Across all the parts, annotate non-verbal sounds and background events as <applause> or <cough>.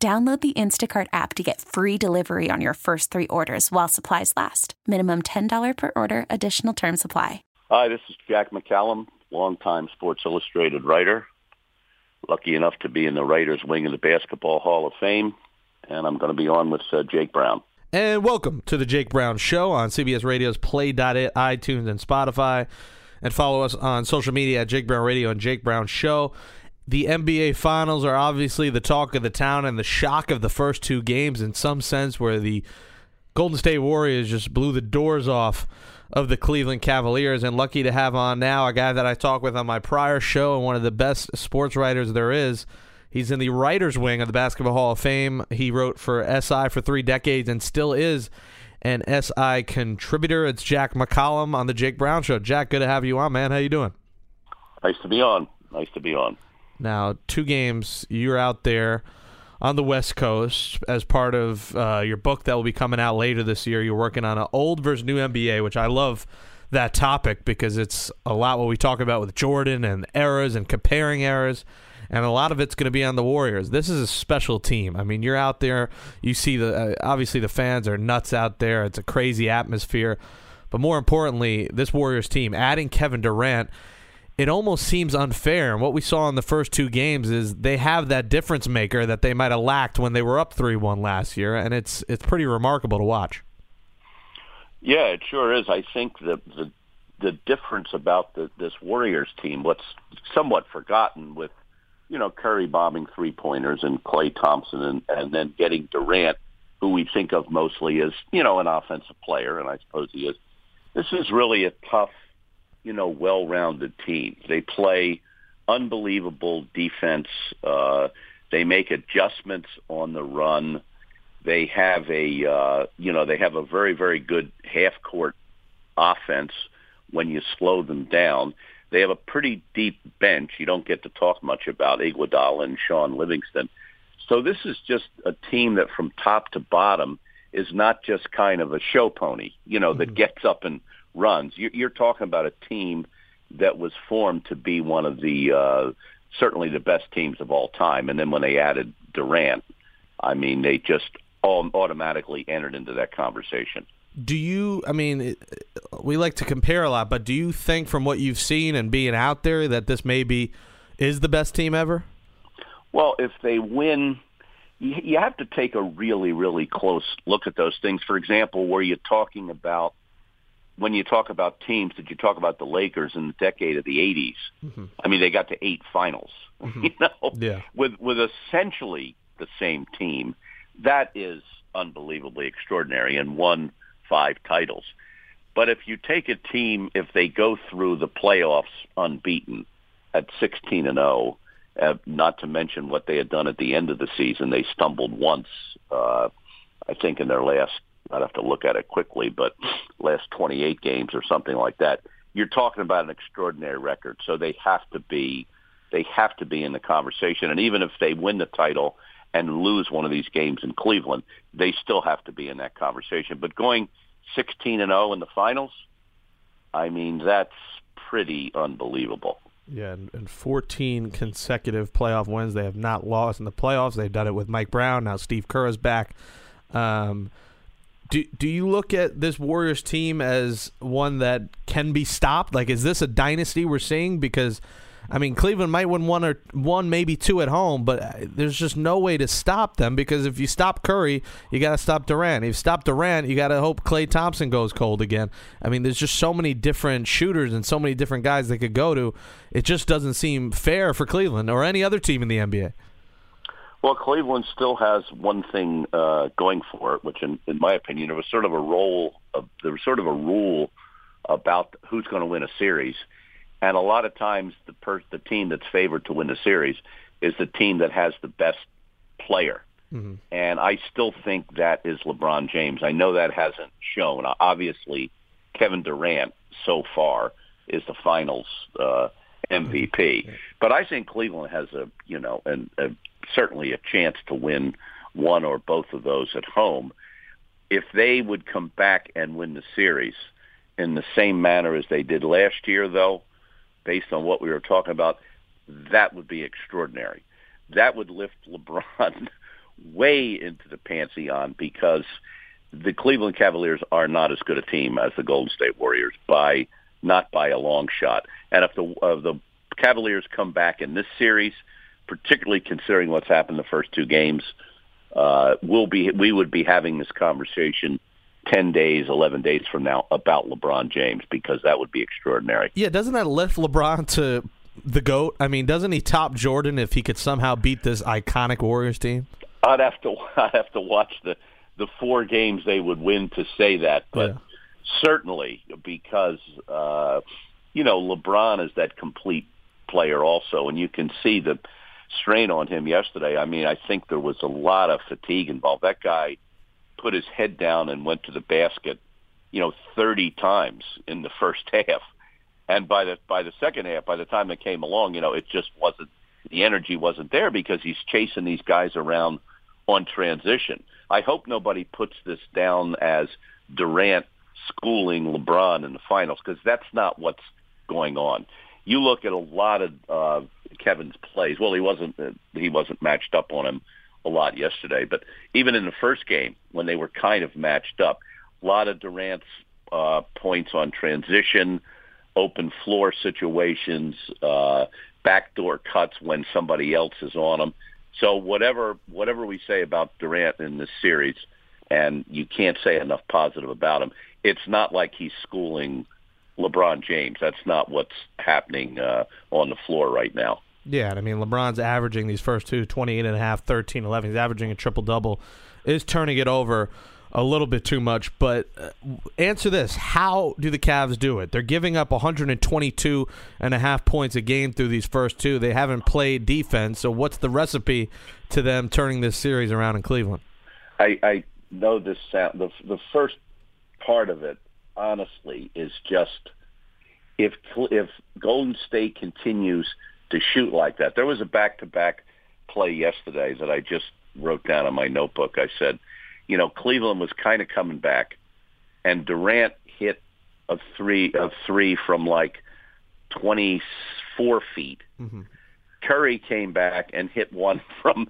Download the Instacart app to get free delivery on your first three orders while supplies last. Minimum $10 per order, additional term supply. Hi, this is Jack McCallum, longtime Sports Illustrated writer. Lucky enough to be in the writers' wing of the Basketball Hall of Fame, and I'm going to be on with uh, Jake Brown. And welcome to the Jake Brown Show on CBS Radio's Play.it, iTunes, and Spotify. And follow us on social media at Jake Brown Radio and Jake Brown Show. The NBA Finals are obviously the talk of the town and the shock of the first two games in some sense, where the Golden State Warriors just blew the doors off of the Cleveland Cavaliers. And lucky to have on now a guy that I talked with on my prior show and one of the best sports writers there is. He's in the writer's wing of the Basketball Hall of Fame. He wrote for SI for three decades and still is an SI contributor. It's Jack McCallum on the Jake Brown Show. Jack, good to have you on, man. How you doing? Nice to be on. Nice to be on. Now, two games, you're out there on the West Coast as part of uh, your book that will be coming out later this year. You're working on an old versus new NBA, which I love that topic because it's a lot what we talk about with Jordan and eras and comparing eras. And a lot of it's going to be on the Warriors. This is a special team. I mean, you're out there. You see the uh, obviously the fans are nuts out there. It's a crazy atmosphere. But more importantly, this Warriors team adding Kevin Durant it almost seems unfair. And what we saw in the first two games is they have that difference maker that they might have lacked when they were up three one last year, and it's it's pretty remarkable to watch. Yeah, it sure is. I think the the the difference about the, this Warriors team, what's somewhat forgotten with you know Curry bombing three pointers and Klay Thompson and, and then getting Durant, who we think of mostly as you know an offensive player, and I suppose he is. This is really a tough you know, well-rounded team. They play unbelievable defense. Uh, they make adjustments on the run. They have a, uh, you know, they have a very, very good half-court offense when you slow them down. They have a pretty deep bench. You don't get to talk much about Iguodala and Shaun Livingston. So this is just a team that from top to bottom is not just kind of a show pony, you know, mm-hmm. that gets up and runs. You're talking about a team that was formed to be one of the uh, certainly the best teams of all time. And then when they added Durant, I mean, they just all automatically entered into that conversation. Do you? I mean, we like to compare a lot, but do you think, from what you've seen and being out there, that this maybe is the best team ever? Well, if they win, you have to take a really, really close look at those things. For example, where you're talking about when you talk about teams, did you talk about the Lakers in the decade of the 80s? Mm-hmm. I mean, they got to eight finals, <laughs> mm-hmm. you know, yeah. with with essentially the same team. That is unbelievably extraordinary and won five titles. But if you take a team, if they go through the playoffs unbeaten at 16 and 0, uh, not to mention what they had done at the end of the season, they stumbled once, uh, I think, in their last I'd have to look at it quickly, but last 28 games or something like that. You're talking about an extraordinary record, so they have to be they have to be in the conversation. And even if they win the title and lose one of these games in Cleveland, they still have to be in that conversation. But going 16 and 0 in the finals, I mean that's pretty unbelievable. Yeah, and and, 14 consecutive playoff wins. They have not lost in the playoffs. They've done it with Mike Brown. Now Steve Kerr is back. Um, do do you look at this Warriors team as one that can be stopped? Like, is this a dynasty we're seeing? Because, I mean, Cleveland might win one or one, maybe two at home, but uh, there's just no way to stop them. Because if you stop Curry, you got to stop Durant. If you stop Durant, you got to hope Klay Thompson goes cold again. I mean, there's just so many different shooters and so many different guys they could go to. It just doesn't seem fair for Cleveland or any other team in the NBA. Well, Cleveland still has one thing uh, going for it, which, in, in my opinion, there was sort of a role. Of, there was sort of a rule about who's going to win a series, and a lot of times the per, the team that's favored to win the series is the team that has the best player. Mm-hmm. And I still think that is LeBron James. I know that hasn't shown. Obviously, Kevin Durant so far is the Finals uh, MVP. But I think Cleveland has a you know and certainly a chance to win one or both of those at home. If they would come back and win the series in the same manner as they did last year, though, based on what we were talking about, that would be extraordinary. That would lift <laughs> LeBron way into the pantheon because the Cleveland Cavaliers are not as good a team as the Golden State Warriors by not by a long shot. And if the uh, the Cavaliers come back in this series, particularly considering what's happened the first two games, uh, we'll be we would be having this conversation 10 days, 11 days from now about LeBron James because that would be extraordinary. Yeah, doesn't that lift LeBron to the GOAT? I mean, doesn't he top Jordan if he could somehow beat this iconic Warriors team? I'd have to <laughs> I'd have to watch the the four games they would win to say that, but yeah. certainly because uh you know, LeBron is that complete player also and you can see the strain on him yesterday. I mean, I think there was a lot of fatigue involved. That guy put his head down and went to the basket, you know, 30 times in the first <laughs> half. And by the by the second half, by the time it came along, you know, it just wasn't the energy wasn't there because he's chasing these guys around on transition. I hope nobody puts this down as Durant schooling LeBron in the finals because that's not what's going on. You look at a lot of uh, Kevin's plays. Well, he wasn't uh, he wasn't matched up on him a lot yesterday. But even in the first game, when they were kind of matched up, a lot of Durant's uh, points on transition, open floor situations, uh, backdoor cuts when somebody else is on them. So whatever whatever we say about Durant in this series, and you can't say enough positive about him. It's not like he's schooling LeBron James. That's not what's happening uh, on the floor right now. Yeah, I mean, LeBron's averaging these first two, 28 and a half, 13, 11. He's averaging a triple-double. Is turning it over a little bit too much, but uh, answer this. How do the Cavs do it? They're giving up 122 and a half points a game through these first two. They haven't played defense, so what's the recipe to them turning this series around in Cleveland? I, I know this sound. The, the first part of it, honestly, is just if if Golden State continues – to shoot like that. There was a back-to-back play yesterday that I just wrote down in my notebook. I said, you know, Cleveland was kind of coming back, and Durant hit a three of three from like 24 feet. Mm-hmm. Curry came back and hit one <laughs> from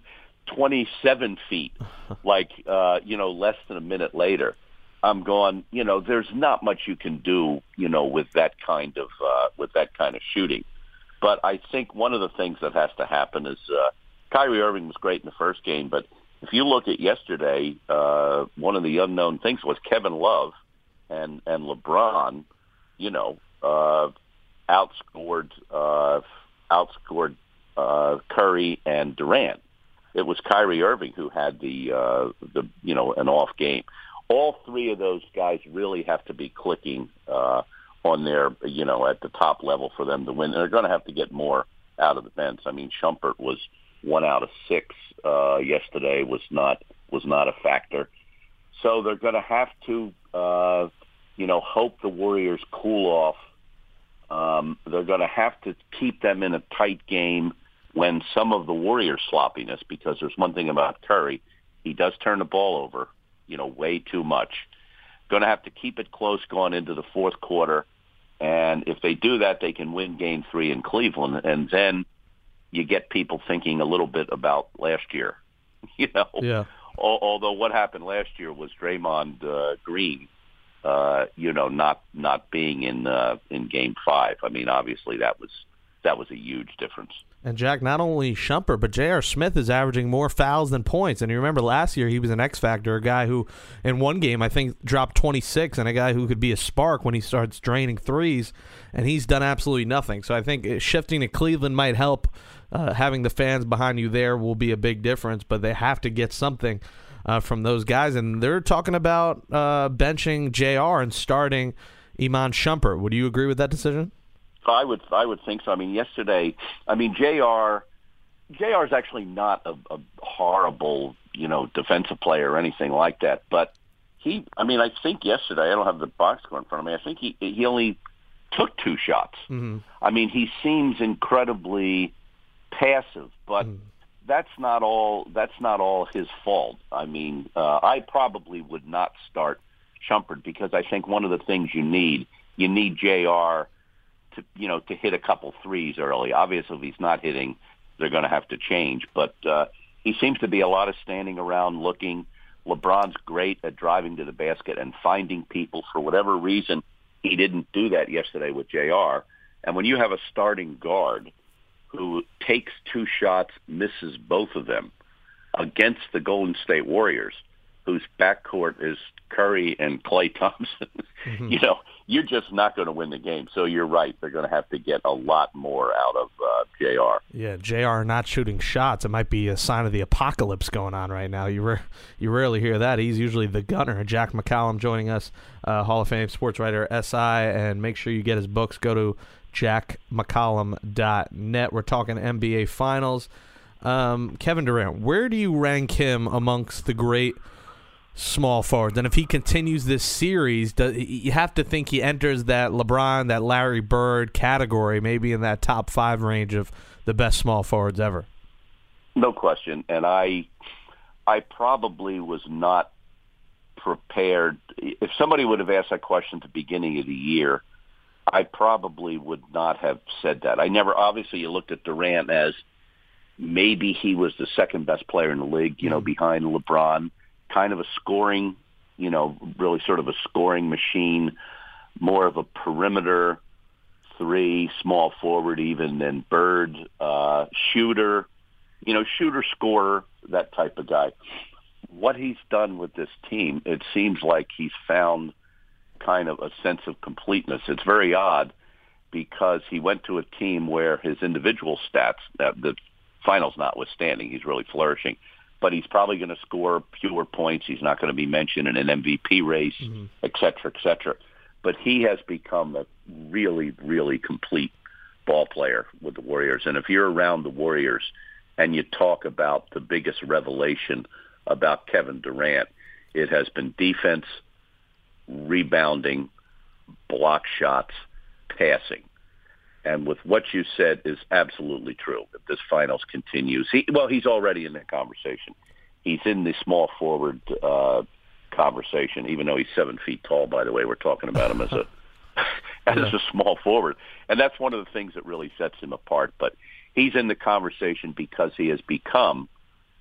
27 feet, <laughs> like uh, you know, less than a minute later. I'm going, you know, there's not much you can do, you know, with that kind of uh, with that kind of shooting. But I think one of the things that has to happen is uh, Kyrie Irving was great in the first game, but if you look at yesterday, uh, one of the unknown things was Kevin Love and and LeBron, you know, uh, outscored uh, outscored uh, Curry and Durant. It was Kyrie Irving who had the uh, the you know an off game. All three of those guys really have to be clicking. Uh, on their, you know, at the top level for them to win. They're going to have to get more out of the bench. I mean, Shumpert was one out of six uh, yesterday. was not was not a factor. So they're going to have to, uh, you know, hope the Warriors cool off. Um, they're going to have to keep them in a tight game when some of the Warriors' sloppiness, because there's one thing about Curry, he does turn the ball over, you know, way too much. Going to have to keep it close going into the fourth quarter. And if they do that, they can win game three in Cleveland. And then you get people thinking a little bit about last year. <laughs> You know, yeah. Although what happened last year was Draymond uh, Green, uh, you know, not not being in uh, in Game Five. I mean, obviously that was that was a huge difference. And Jack, not only Shumpert, but J.R. Smith is averaging more fouls than points. And you remember last year he was an X factor, a guy who, in one game, I think dropped 26, and a guy who could be a spark when he starts draining threes. And he's done absolutely nothing. So I think shifting to Cleveland might help. Uh, having the fans behind you there will be a big difference, but they have to get something uh, from those guys. And they're talking about uh, benching J.R. and starting Iman Shumpert. Would you agree with that decision? I would I would think so. I mean, yesterday, I mean, J.R. J.R. is actually not a, a horrible you know, defensive player or anything like that. But he, I mean, I think yesterday, I don't have the box score in front of me. I think he he only took two shots. Mm-hmm. I mean, he seems incredibly passive, but Mm. that's not all. That's not all his fault. I mean, uh, I probably would not start Shumpert because I think one of the things you need, you need J.R. to you know to hit a couple threes early. Obviously, if he's not hitting, they're going to have to change. But uh, he seems to be a lot of standing around looking. LeBron's great at driving to the basket and finding people. For whatever reason, he didn't do that yesterday with J.R. And when you have a starting guard who takes two shots, misses both of them against the Golden State Warriors, whose backcourt is Curry and Klay Thompson, <laughs> you know, you're just not going to win the game. So you're right; they're going to have to get a lot more out of uh, J.R. Yeah, J.R. not shooting shots. It might be a sign of the apocalypse going on right now. You re- you rarely hear that. He's usually the gunner. Jack McCallum joining us, uh, Hall of Fame sports writer, SI, and make sure you get his books. Go to jackmccallum.net. We're talking NBA Finals. Um, Kevin Durant, where do you rank him amongst the great small forwards? And if he continues this series, you have to think he enters that LeBron, that Larry Bird category, maybe in that top five range of the best small forwards ever. No question. And I, I probably was not prepared. If somebody would have asked that question at the beginning of the year, I probably would not have said that. I never, obviously, you looked at Durant as maybe he was the second best player in the league, you know, mm-hmm. behind LeBron, kind of a scoring, you know, really sort of a scoring machine, more of a perimeter three, small forward even than Bird, uh, shooter, you know, shooter scorer, that type of guy. What he's done with this team, it seems like he's found kind of a sense of completeness. It's very odd because he went to a team where his individual stats, uh, the finals notwithstanding, he's really flourishing. But he's probably going to score fewer points. He's not going to be mentioned in an MVP race, mm-hmm. et cetera, et cetera. But he has become a really, really complete ball player with the Warriors. And if you're around the Warriors and you talk about the biggest revelation about Kevin Durant, it has been defense, rebounding, block shots, passing. And with what you said is absolutely true. If this finals continues, he well, he's already in that conversation. He's in the small forward uh, conversation, even though he's seven feet tall. By the way, we're talking about him as a <laughs> as yeah. a small forward, and that's one of the things that really sets him apart. But he's in the conversation because he has become,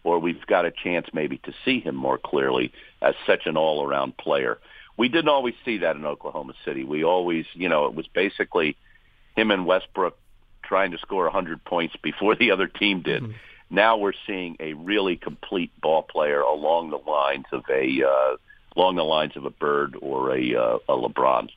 or we've got a chance maybe to see him more clearly as such an all-around player we didn't always see that in Oklahoma City. We always, you know, it was basically him and Westbrook trying to score 100 points before the other team did. Mm-hmm. Now we're seeing a really complete ball player along the lines of a uh, along the lines of a Bird or a uh, a LeBron.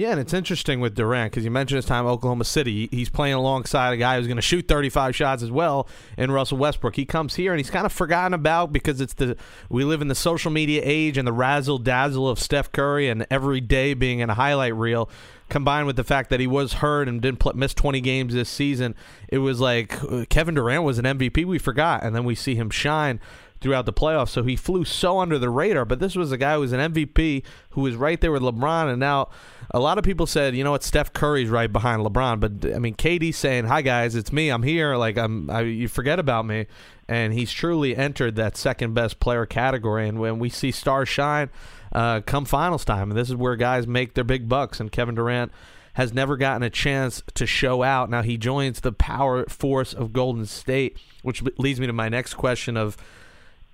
Yeah, and it's interesting with Durant because you mentioned his time Oklahoma City. He's playing alongside a guy who's going to shoot 35 shots as well in Russell Westbrook. He comes here and he's kind of forgotten about because it's the we live in the social media age and the razzle dazzle of Steph Curry and every day being in a highlight reel combined with the fact that he was hurt and didn't play, miss 20 games this season, it was like uh, Kevin Durant was an MVP. We forgot, and then we see him shine throughout the playoffs. So he flew so under the radar. But this was a guy who was an MVP who was right there with LeBron, and now a lot of people said, you know what, Steph Curry's right behind LeBron. But I mean, KD saying, "Hi guys, it's me. I'm here. Like I'm. I, you forget about me." And he's truly entered that second best player category. And when we see stars shine, uh, come finals time, and this is where guys make their big bucks. And Kevin Durant has never gotten a chance to show out. Now he joins the power force of Golden State, which leads me to my next question of.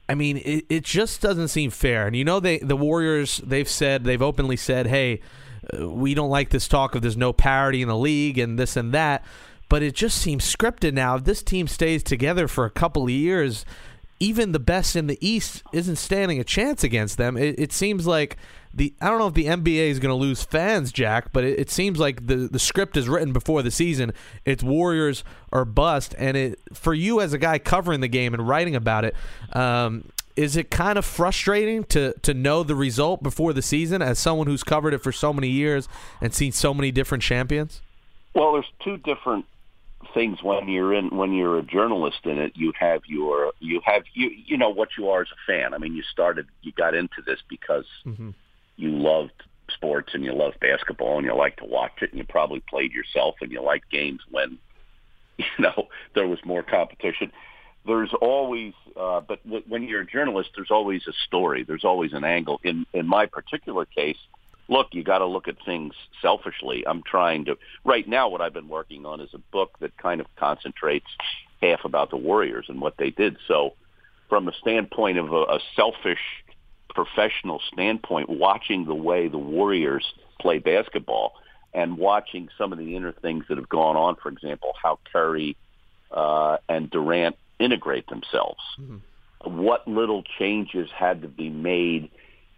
I mean, it, it just doesn't seem fair. And you know, they the Warriors they've said they've openly said, "Hey, uh, we don't like this talk of there's no parity in the league and this and that." But it just seems scripted now. If this team stays together for a couple of years, even the best in the East isn't standing a chance against them. It, it seems like the I don't know if the NBA is going to lose fans, Jack, but it, it, seems like the the script is written before the season. It's Warriors or bust, and it for you as a guy covering the game and writing about it. Um, is it kind of frustrating to to know the result before the season as someone who's covered it for so many years and seen so many different champions? Well, there's two different things when you're in when you're a journalist in it you have your you have you you know what you are as a fan. I mean you started you got into this because mm-hmm. you loved sports and you loved basketball and you like to watch it and you probably played yourself and you liked games when <laughs> you know there was more competition. There's always uh but when you're a journalist there's always a story. There's always an angle. In in my particular case look, you got to look at things selfishly. I'm trying to right now. What I've been working on is a book that kind of concentrates half about the Warriors and what they did. So, from a standpoint of a, a selfish professional standpoint, watching the way the Warriors play basketball and watching some of the inner things that have gone on, for example, how Curry uh, and Durant integrate themselves. Mm-hmm. What little changes had to be made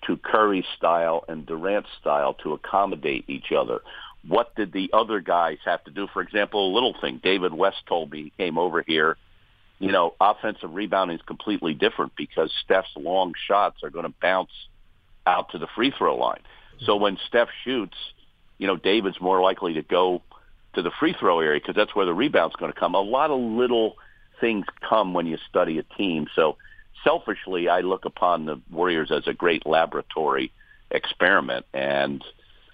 to Curry's style and Durant's style to accommodate each other. What did the other guys have to do? For example, a little thing. David West told me he came over here. You know, offensive rebounding is completely different because Steph's long shots are going to bounce out to the free throw line. So when Steph shoots, you know, David's more likely to go to the free throw area because that's where the rebound's going to come. A lot of little things come when you study a team. So selfishly, I look upon the Warriors as a great laboratory experiment. And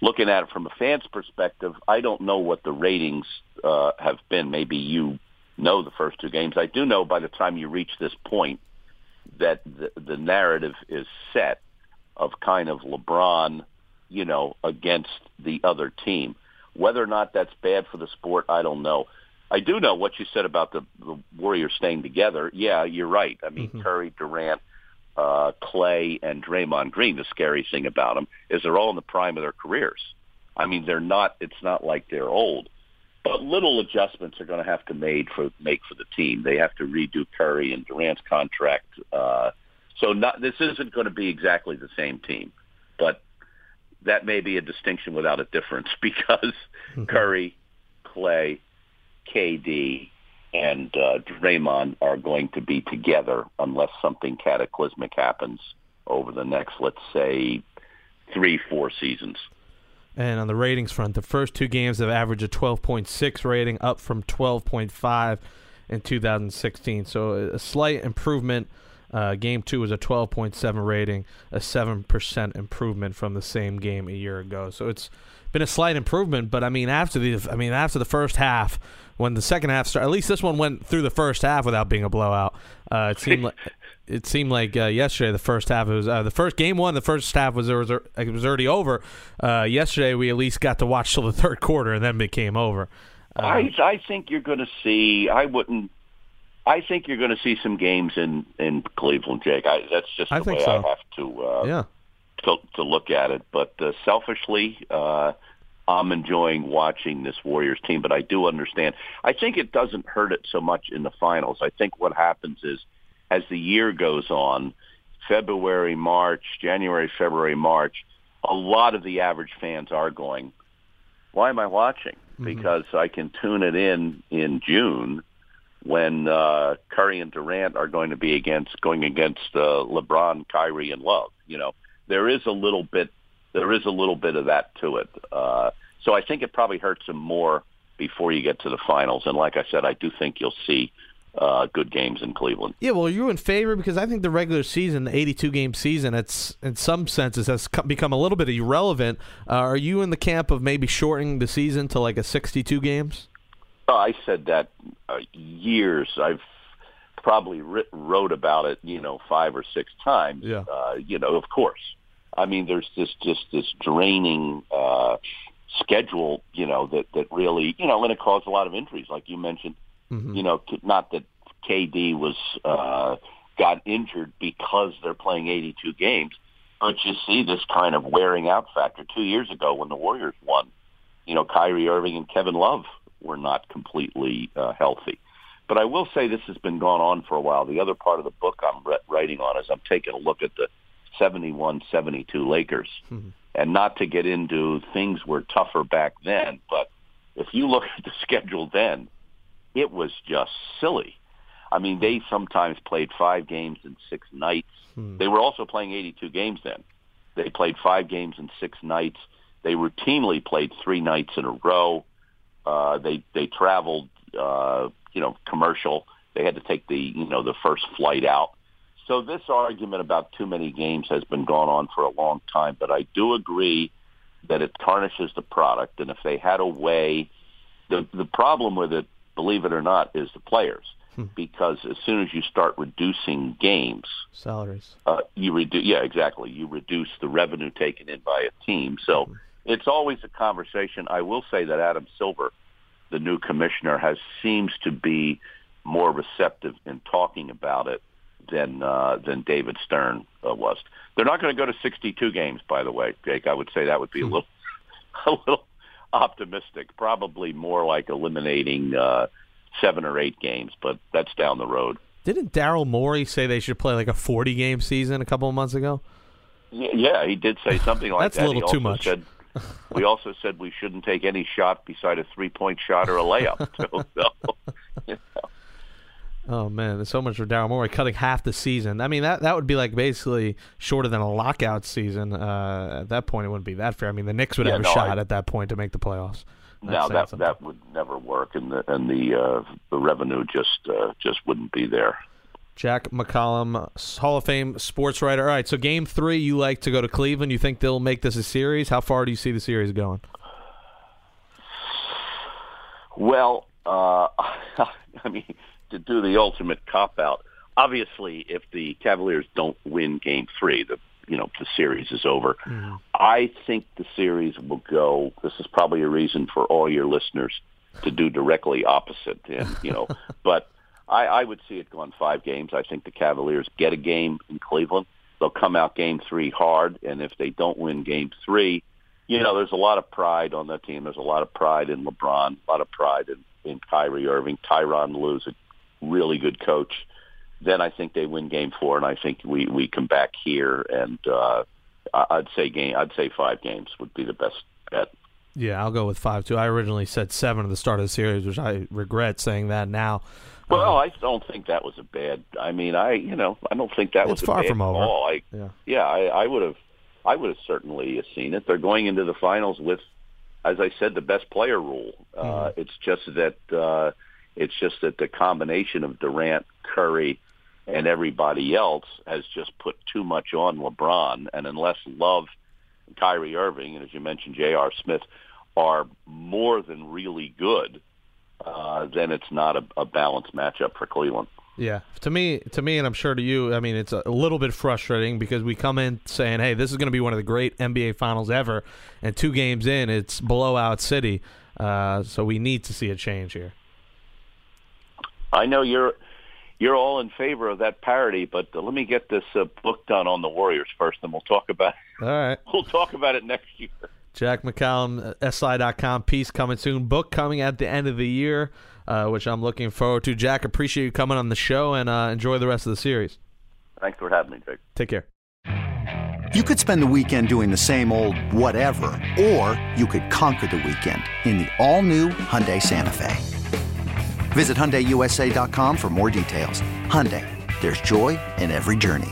looking at it from a fan's perspective, I don't know what the ratings uh, have been. Maybe you know the first two games. I do know by the time you reach this point that the, the narrative is set of kind of LeBron, you know, against the other team. Whether or not that's bad for the sport, I don't know. I do know what you said about the, the Warriors staying together. Yeah, you're right. I mean, mm-hmm. Curry, Durant, uh, Klay, and Draymond Green. The scary thing about them is they're all in the prime of their careers. I mean, they're not. It's not like they're old, but little adjustments are going to have to made for make for the team. They have to redo Curry and Durant's contract. Uh, so not this isn't going to be exactly the same team, but that may be a distinction without a difference <laughs> because mm-hmm. Curry, Klay, KD and uh, Draymond are going to be together unless something cataclysmic happens over the next, let's say, three, four seasons. And on the ratings front, the first two games have averaged a 12.6 rating, up from 12.5 in 2016. So a slight improvement. Uh, game two was a 12.7 rating, a 7% improvement from the same game a year ago. So it's been a slight improvement, but I mean after the I mean after the first half, when the second half started, at least this one went through the first half without being a blowout. Uh, it seemed like <laughs> it seemed like uh, yesterday the first half was uh, the first game one. The first half was was, it was already over. Uh, yesterday we at least got to watch till the third quarter, and then it became over. Um, I I think you're going to see. I wouldn't. I think you're going to see some games in in Cleveland, Jake. I, that's just the I way so. I have to. Uh, yeah to, to look at it. But uh, selfishly, uh, I'm enjoying watching this Warriors team. But I do understand. I think it doesn't hurt it so much in the finals. I think what happens is, as the year goes on, February, March, January, February, March, a lot of the average fans are going, "Why am I watching?" Mm-hmm. Because I can tune it in in June when uh, Curry and Durant are going to be against going against uh, LeBron, Kyrie, and Love. You know, there is a little bit there is a little bit of that to it. Uh, so I think it probably hurts them more before you get to the finals. And like I said, I do think you'll see uh, good games in Cleveland. Yeah, well, are you're in favor because I think the regular season, the 82 game season, it's in some senses has become a little bit irrelevant. Uh, are you in the camp of maybe shortening the season to like a 62 games? Oh, I said that uh, years. I've probably writ- wrote about it, you know, five or six times. Yeah. Uh, you know, of course. I mean, there's this just this draining uh, schedule, you know, that that really, you know, and it caused a lot of injuries, like you mentioned. Mm-hmm. You know, not that KD was uh, got injured because they're playing 82 games, but you see this kind of wearing out factor. Two years ago, when the Warriors won, you know, Kyrie Irving and Kevin Love were not completely uh, healthy. But I will say this has been going on for a while. The other part of the book I'm writing on is I'm taking a look at the 71-72 Lakers. Mm-hmm. And not to get into things were tougher back then, but if you look at the <laughs> schedule then, it was just silly. I mean, they sometimes played five games in six nights. Hmm. They were also playing 82 games then. They played five games in six nights. They routinely played three nights in a row. Uh, they they traveled uh, you know, commercial. They had to take the, you know, the first flight out. So this argument about too many games has been going on for a long time, but I do agree that it tarnishes the product. And if they had a way, the the problem with it, believe it or not, is the players. Hmm. Because as soon as you start reducing games, salaries, uh, you reduce. Yeah, exactly. You reduce the revenue taken in by a team. So hmm. it's always a conversation. I will say that Adam Silver, the new commissioner, has seems to be more receptive in talking about it than uh, than David Stern uh, was. They're not going to go to 62 games, by the way, Jake. I would say that would be a hmm. little <laughs> a little optimistic. Probably more like eliminating uh, seven or eight games, but that's down the road. Didn't Daryl Morey say they should play like a 40 game season a couple of months ago? Yeah, he did say something like that's that. That's a little too much. Said, we also said we shouldn't take any shot beside a three point shot or a layup. <laughs> so, <laughs> you know. Oh man, there's so much for Daryl Morey cutting half the season. I mean that that would be like basically shorter than a lockout season. Uh, at that point, it wouldn't be that fair. I mean, the Knicks would yeah, have no, a shot I, at that point to make the playoffs. No, that something. that would never work, and the and the uh, the revenue just uh, just wouldn't be there. Jack McCallum, Hall of Fame sports writer. All right, so game three, you like to go to Cleveland. You think they'll make this a series? How far do you see the series going? Well, uh, <laughs> I mean to do the ultimate cop out. Obviously, if the Cavaliers don't win Game Three, the you know the series is over. Mm-hmm. I think the series will go. This is probably a reason for all your listeners to do directly opposite, and you know, <laughs> but I, I would see it going five games. I think the Cavaliers get a game in Cleveland. They'll come out Game Three hard, and if they don't win Game Three, you know, there's a lot of pride on that team. There's a lot of pride in LeBron, a lot of pride in, in Kyrie Irving. Tyronn Lue's a really good coach, then I think they win game four, and I think we we come back here, and uh, I'd say game I'd say five games would be the best bet. Yeah, I'll go with five too. I originally said seven at the start of the series, which I regret saying that now. Well, um, I don't think that was a bad. I mean, I you know I don't think that was far bad from over. Call. I, yeah, yeah, I, I would have, I would have certainly seen it. They're going into the finals with, as I said, the best player rule. Uh, mm-hmm. Uh, it's just that uh, it's just that the combination of Durant, Curry, and everybody else has just put too much on LeBron. And unless Love, Kyrie Irving, and as you mentioned, J.R. Smith, are more than really good, uh, then it's not a, a balanced matchup for Cleveland. Yeah, to me, to me, and I'm sure to you. I mean, it's a little bit frustrating because we come in saying, "Hey, this is going to be one of the great NBA finals ever," and two games in, it's blowout city. Uh, so we need to see a change here. I know you're you're all in favor of that parity, but uh, let me get this uh, book done on the Warriors first, and we'll talk about. All right, <laughs> we'll talk about it next year. Jack McCallum, uh, SI.com, piece coming soon. Book coming at the end of the year, uh, which I'm looking forward to. Jack, appreciate you coming on the show, and uh, enjoy the rest of the series. Thanks for having me, Jake. Take care. You could spend the weekend doing the same old whatever, or you could conquer the weekend in the all-new Hyundai Santa Fe. Visit HyundaiUSA.com for more details. Hyundai, there's joy in every journey.